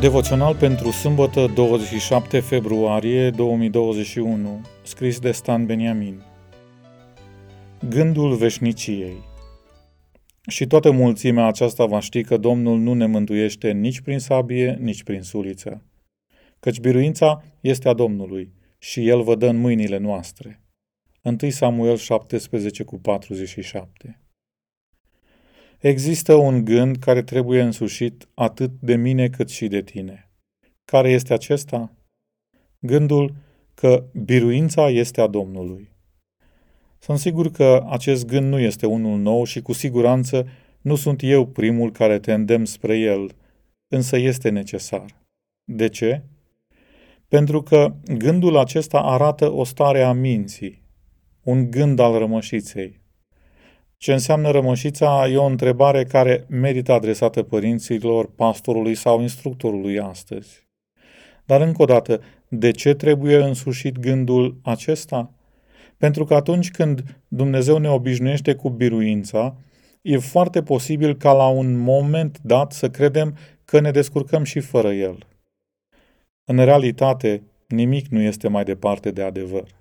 Devoțional pentru sâmbătă 27 februarie 2021, scris de Stan Beniamin. Gândul veșniciei Și toată mulțimea aceasta va ști că Domnul nu ne mântuiește nici prin sabie, nici prin suliță. Căci biruința este a Domnului și El vă dă în mâinile noastre. 1 Samuel 17 cu 47 Există un gând care trebuie însușit atât de mine cât și de tine. Care este acesta? Gândul că biruința este a Domnului. Sunt sigur că acest gând nu este unul nou și cu siguranță nu sunt eu primul care te îndemn spre el, însă este necesar. De ce? Pentru că gândul acesta arată o stare a minții, un gând al rămășiței. Ce înseamnă rămășița e o întrebare care merită adresată părinților, pastorului sau instructorului astăzi. Dar încă o dată, de ce trebuie însușit gândul acesta? Pentru că atunci când Dumnezeu ne obișnuiește cu biruința, e foarte posibil ca la un moment dat să credem că ne descurcăm și fără El. În realitate, nimic nu este mai departe de adevăr.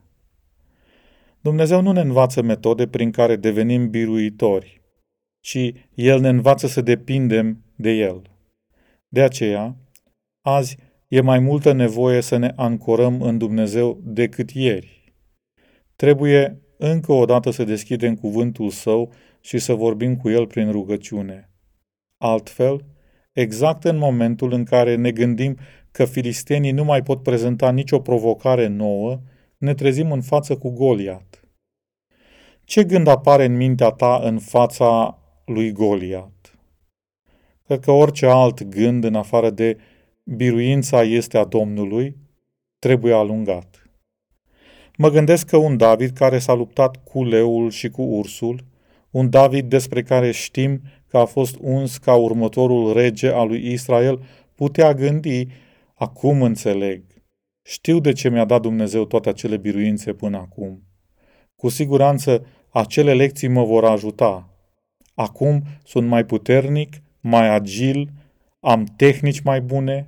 Dumnezeu nu ne învață metode prin care devenim biruitori, ci El ne învață să depindem de El. De aceea, azi e mai multă nevoie să ne ancorăm în Dumnezeu decât ieri. Trebuie încă o dată să deschidem cuvântul Său și să vorbim cu El prin rugăciune. Altfel, exact în momentul în care ne gândim că filistenii nu mai pot prezenta nicio provocare nouă, ne trezim în față cu Goliat. Ce gând apare în mintea ta în fața lui Goliat? Cred că orice alt gând în afară de biruința este a Domnului, trebuie alungat. Mă gândesc că un David care s-a luptat cu leul și cu ursul, un David despre care știm că a fost uns ca următorul rege al lui Israel, putea gândi, acum înțeleg, știu de ce mi-a dat Dumnezeu toate acele biruințe până acum. Cu siguranță acele lecții mă vor ajuta. Acum sunt mai puternic, mai agil, am tehnici mai bune.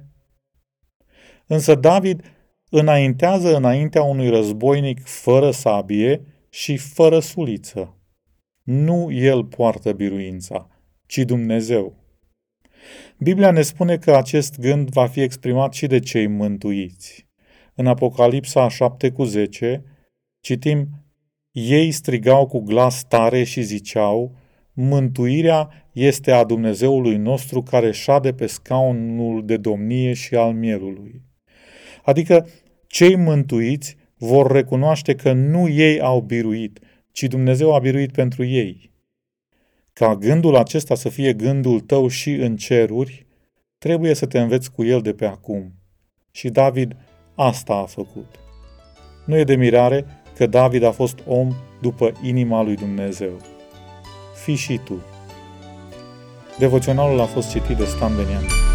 Însă David înaintează înaintea unui războinic fără sabie și fără suliță. Nu el poartă biruința, ci Dumnezeu. Biblia ne spune că acest gând va fi exprimat și de cei mântuiți. În Apocalipsa 7 cu 10 citim Ei strigau cu glas tare și ziceau, Mântuirea este a Dumnezeului nostru care șade pe scaunul de domnie și al mielului. Adică cei mântuiți vor recunoaște că nu ei au biruit, ci Dumnezeu a biruit pentru ei. Ca gândul acesta să fie gândul tău și în ceruri, trebuie să te înveți cu el de pe acum. Și David Asta a făcut. Nu e de mirare că David a fost om după inima lui Dumnezeu. Fii și tu. Devoționalul a fost citit de Stan Benian.